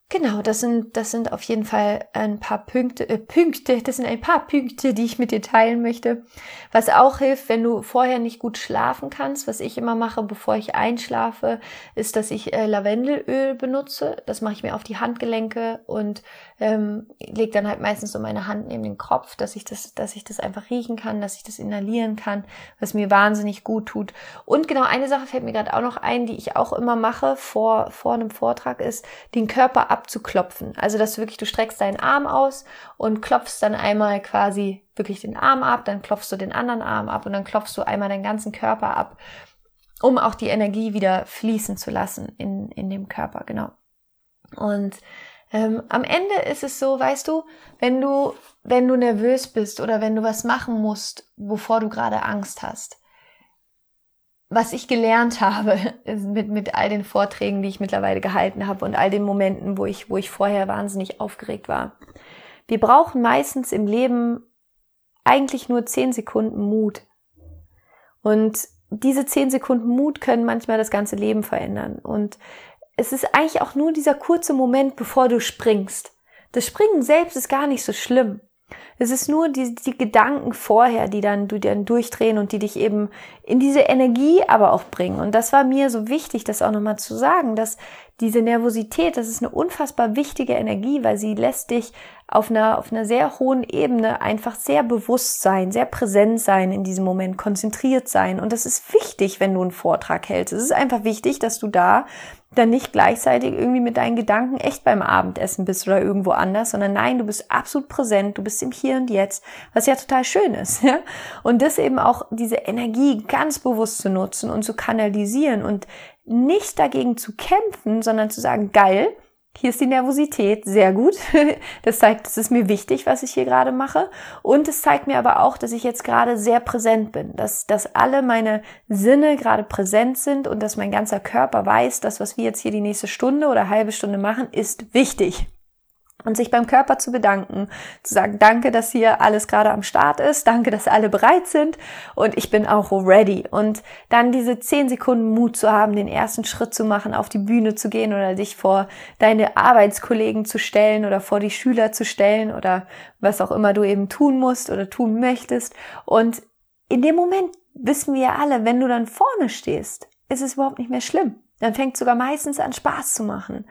Speaker 1: Genau, das sind, das sind auf jeden Fall ein paar Punkte, äh, Punkte, das sind ein paar Punkte, die ich mit dir teilen möchte. Was auch hilft, wenn du vorher nicht gut schlafen kannst, was ich immer mache, bevor ich einschlafe, ist, dass ich äh, Lavendelöl benutze. Das mache ich mir auf die Handgelenke und ähm, lege dann halt meistens so meine Hand neben den Kopf, dass ich das, dass ich das einfach riechen kann, dass ich das inhalieren kann, was mir wahnsinnig gut tut. Und genau eine Sache fällt mir gerade auch noch ein, die ich auch immer mache vor, vor einem Vortrag, ist, den Körper abzuklopfen. Also, dass du wirklich, du streckst deinen Arm aus und klopfst dann einmal quasi wirklich den Arm ab, dann klopfst du den anderen Arm ab und dann klopfst du einmal deinen ganzen Körper ab, um auch die Energie wieder fließen zu lassen in, in dem Körper, genau. Und ähm, am Ende ist es so, weißt du, wenn du, wenn du nervös bist oder wenn du was machen musst, wovor du gerade Angst hast, was ich gelernt habe mit, mit all den Vorträgen, die ich mittlerweile gehalten habe und all den Momenten, wo ich, wo ich vorher wahnsinnig aufgeregt war. Wir brauchen meistens im Leben eigentlich nur zehn Sekunden Mut. Und diese zehn Sekunden Mut können manchmal das ganze Leben verändern. Und es ist eigentlich auch nur dieser kurze Moment, bevor du springst. Das Springen selbst ist gar nicht so schlimm. Es ist nur die, die Gedanken vorher, die dann, du dann durchdrehen und die dich eben in diese Energie aber auch bringen. Und das war mir so wichtig, das auch nochmal zu sagen, dass diese Nervosität, das ist eine unfassbar wichtige Energie, weil sie lässt dich auf einer, auf einer sehr hohen Ebene einfach sehr bewusst sein, sehr präsent sein in diesem Moment, konzentriert sein. Und das ist wichtig, wenn du einen Vortrag hältst. Es ist einfach wichtig, dass du da dann nicht gleichzeitig irgendwie mit deinen Gedanken echt beim Abendessen bist oder irgendwo anders, sondern nein, du bist absolut präsent, du bist im Hier und Jetzt, was ja total schön ist. Ja? Und das eben auch diese Energie ganz bewusst zu nutzen und zu kanalisieren und nicht dagegen zu kämpfen, sondern zu sagen, geil, hier ist die Nervosität sehr gut. Das zeigt, es ist mir wichtig, was ich hier gerade mache. Und es zeigt mir aber auch, dass ich jetzt gerade sehr präsent bin, dass, dass alle meine Sinne gerade präsent sind und dass mein ganzer Körper weiß, dass was wir jetzt hier die nächste Stunde oder halbe Stunde machen, ist wichtig und sich beim Körper zu bedanken, zu sagen, danke, dass hier alles gerade am Start ist, danke, dass alle bereit sind und ich bin auch ready. Und dann diese zehn Sekunden Mut zu haben, den ersten Schritt zu machen, auf die Bühne zu gehen oder dich vor deine Arbeitskollegen zu stellen oder vor die Schüler zu stellen oder was auch immer du eben tun musst oder tun möchtest. Und in dem Moment wissen wir alle, wenn du dann vorne stehst, ist es überhaupt nicht mehr schlimm. Dann fängt sogar meistens an Spaß zu machen.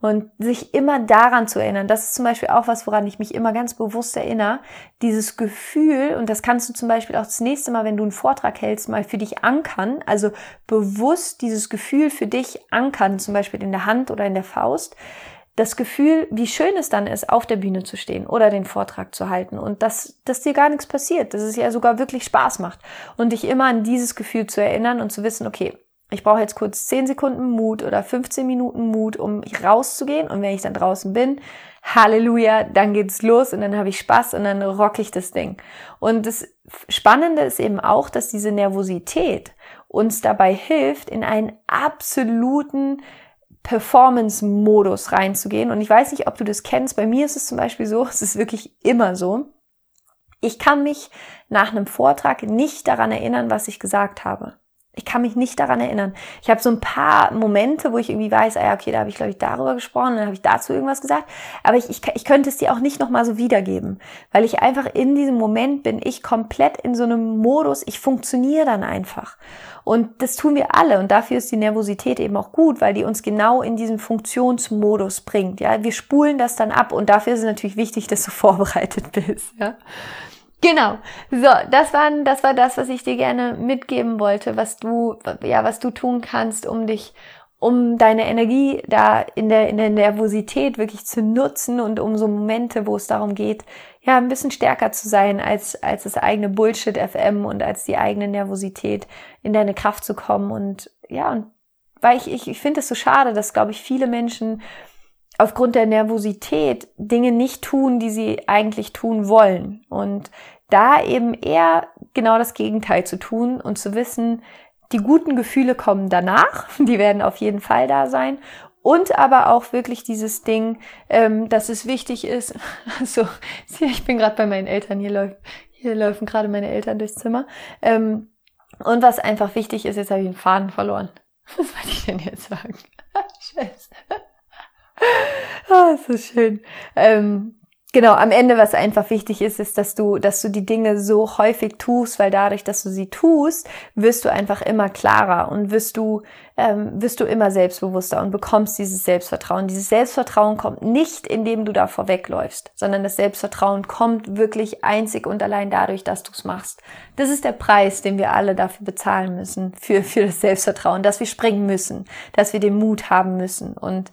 Speaker 1: Und sich immer daran zu erinnern, das ist zum Beispiel auch was, woran ich mich immer ganz bewusst erinnere, dieses Gefühl, und das kannst du zum Beispiel auch das nächste Mal, wenn du einen Vortrag hältst, mal für dich ankern, also bewusst dieses Gefühl für dich ankern, zum Beispiel in der Hand oder in der Faust, das Gefühl, wie schön es dann ist, auf der Bühne zu stehen oder den Vortrag zu halten. Und dass, dass dir gar nichts passiert, dass es ja sogar wirklich Spaß macht. Und dich immer an dieses Gefühl zu erinnern und zu wissen, okay, ich brauche jetzt kurz 10 Sekunden Mut oder 15 Minuten Mut, um rauszugehen. Und wenn ich dann draußen bin, Halleluja, dann geht's los und dann habe ich Spaß und dann rock ich das Ding. Und das Spannende ist eben auch, dass diese Nervosität uns dabei hilft, in einen absoluten Performance-Modus reinzugehen. Und ich weiß nicht, ob du das kennst. Bei mir ist es zum Beispiel so, es ist wirklich immer so. Ich kann mich nach einem Vortrag nicht daran erinnern, was ich gesagt habe. Ich kann mich nicht daran erinnern. Ich habe so ein paar Momente, wo ich irgendwie weiß, ah ja, okay, da habe ich, glaube ich, darüber gesprochen, dann habe ich dazu irgendwas gesagt. Aber ich, ich, ich könnte es dir auch nicht nochmal so wiedergeben, weil ich einfach in diesem Moment bin, ich komplett in so einem Modus, ich funktioniere dann einfach. Und das tun wir alle. Und dafür ist die Nervosität eben auch gut, weil die uns genau in diesen Funktionsmodus bringt. Ja, wir spulen das dann ab. Und dafür ist es natürlich wichtig, dass du vorbereitet bist. Ja. Genau. So, das war, das war das, was ich dir gerne mitgeben wollte, was du, ja, was du tun kannst, um dich, um deine Energie da in der, in der Nervosität wirklich zu nutzen und um so Momente, wo es darum geht, ja, ein bisschen stärker zu sein als, als das eigene Bullshit FM und als die eigene Nervosität in deine Kraft zu kommen und, ja, und weil ich, ich, ich finde es so schade, dass, glaube ich, viele Menschen aufgrund der Nervosität Dinge nicht tun, die sie eigentlich tun wollen. Und da eben eher genau das Gegenteil zu tun und zu wissen, die guten Gefühle kommen danach, die werden auf jeden Fall da sein. Und aber auch wirklich dieses Ding, ähm, dass es wichtig ist. So, ich bin gerade bei meinen Eltern, hier läuft, hier laufen gerade meine Eltern durchs Zimmer. Ähm, und was einfach wichtig ist, jetzt habe ich den Faden verloren. Was wollte ich denn jetzt sagen? Scheiße. Ah, so schön. Ähm, Genau, am Ende, was einfach wichtig ist, ist, dass du, dass du die Dinge so häufig tust, weil dadurch, dass du sie tust, wirst du einfach immer klarer und wirst du, ähm, wirst du immer selbstbewusster und bekommst dieses Selbstvertrauen. Dieses Selbstvertrauen kommt nicht, indem du da vorwegläufst, sondern das Selbstvertrauen kommt wirklich einzig und allein dadurch, dass du es machst. Das ist der Preis, den wir alle dafür bezahlen müssen, für, für das Selbstvertrauen, dass wir springen müssen, dass wir den Mut haben müssen und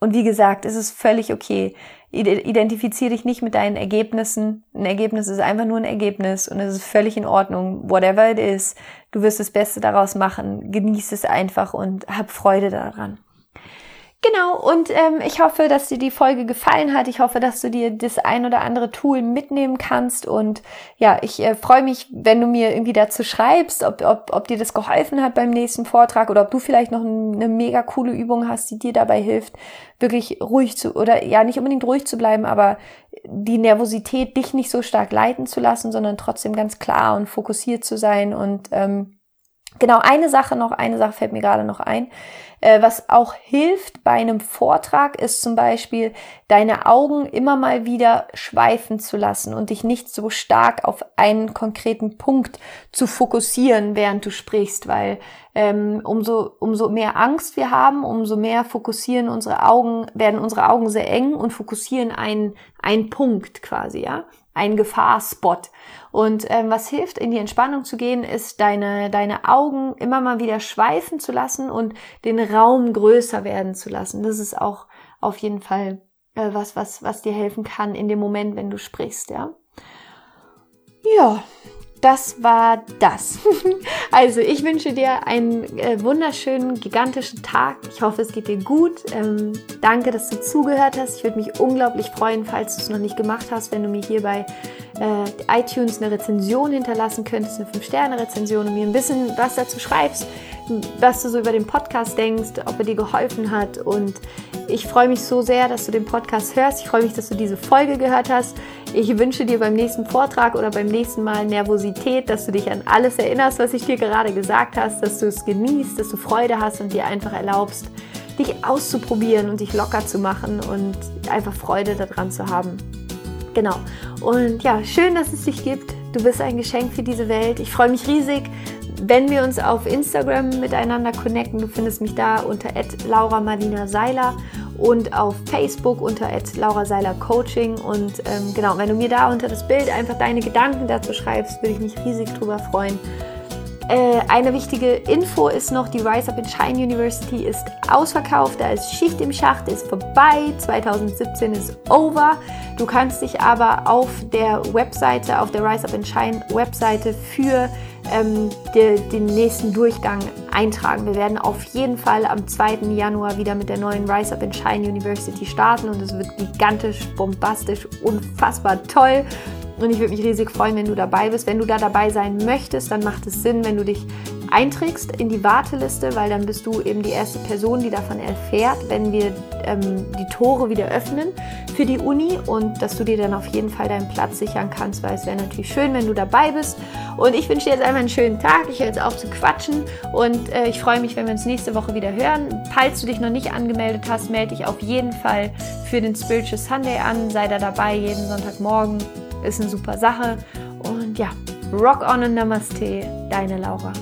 Speaker 1: und wie gesagt, es ist völlig okay. Identifiziere dich nicht mit deinen Ergebnissen. Ein Ergebnis ist einfach nur ein Ergebnis und es ist völlig in Ordnung. Whatever it is. Du wirst das Beste daraus machen. Genieß es einfach und hab Freude daran. Genau, und ähm, ich hoffe, dass dir die Folge gefallen hat. Ich hoffe, dass du dir das ein oder andere Tool mitnehmen kannst. Und ja, ich äh, freue mich, wenn du mir irgendwie dazu schreibst, ob, ob, ob dir das geholfen hat beim nächsten Vortrag oder ob du vielleicht noch eine mega coole Übung hast, die dir dabei hilft, wirklich ruhig zu, oder ja, nicht unbedingt ruhig zu bleiben, aber die Nervosität dich nicht so stark leiten zu lassen, sondern trotzdem ganz klar und fokussiert zu sein. Und ähm, genau, eine Sache noch, eine Sache fällt mir gerade noch ein was auch hilft bei einem Vortrag ist zum Beispiel, deine Augen immer mal wieder schweifen zu lassen und dich nicht so stark auf einen konkreten Punkt zu fokussieren, während du sprichst, weil ähm, umso, umso mehr Angst wir haben, umso mehr fokussieren unsere Augen, werden unsere Augen sehr eng und fokussieren einen, einen Punkt quasi, ja. Ein Gefahrspot. Und ähm, was hilft, in die Entspannung zu gehen, ist deine, deine Augen immer mal wieder schweifen zu lassen und den Raum größer werden zu lassen. Das ist auch auf jeden Fall äh, was, was, was dir helfen kann in dem Moment, wenn du sprichst, ja. Ja, das war das. also ich wünsche dir einen äh, wunderschönen, gigantischen Tag. Ich hoffe, es geht dir gut. Ähm, danke, dass du zugehört hast. Ich würde mich unglaublich freuen, falls du es noch nicht gemacht hast, wenn du mir hier bei äh, iTunes eine Rezension hinterlassen könntest, eine 5-Sterne-Rezension und mir ein bisschen was dazu schreibst, was du so über den Podcast denkst, ob er dir geholfen hat. Und ich freue mich so sehr, dass du den Podcast hörst. Ich freue mich, dass du diese Folge gehört hast. Ich wünsche dir beim nächsten Vortrag oder beim nächsten Mal Nervosität, dass du dich an alles erinnerst, was ich dir gerade gesagt hast, dass du es genießt, dass du Freude hast und dir einfach erlaubst, dich auszuprobieren und dich locker zu machen und einfach Freude daran zu haben. Genau. Und ja, schön, dass es dich gibt. Du bist ein Geschenk für diese Welt. Ich freue mich riesig, wenn wir uns auf Instagram miteinander connecten. Du findest mich da unter Laura Marlina Seiler und auf Facebook unter Laura Seiler Coaching. Und ähm, genau, wenn du mir da unter das Bild einfach deine Gedanken dazu schreibst, würde ich mich riesig drüber freuen. Äh, eine wichtige Info ist noch, die Rise Up in Shine University ist ausverkauft, da ist Schicht im Schacht, ist vorbei, 2017 ist over. Du kannst dich aber auf der Webseite, auf der Rise Up in Shine Webseite für ähm, de, den nächsten Durchgang eintragen. Wir werden auf jeden Fall am 2. Januar wieder mit der neuen Rise Up in Shine University starten und es wird gigantisch, bombastisch, unfassbar toll. Und ich würde mich riesig freuen, wenn du dabei bist. Wenn du da dabei sein möchtest, dann macht es Sinn, wenn du dich einträgst in die Warteliste, weil dann bist du eben die erste Person, die davon erfährt, wenn wir ähm, die Tore wieder öffnen für die Uni und dass du dir dann auf jeden Fall deinen Platz sichern kannst, weil es wäre natürlich schön, wenn du dabei bist. Und ich wünsche dir jetzt einmal einen schönen Tag. Ich höre jetzt auf zu quatschen und äh, ich freue mich, wenn wir uns nächste Woche wieder hören. Falls du dich noch nicht angemeldet hast, melde dich auf jeden Fall für den Spiritual Sunday an. Sei da dabei jeden Sonntagmorgen ist eine super Sache. Und ja, rock on und Namaste, deine Laura.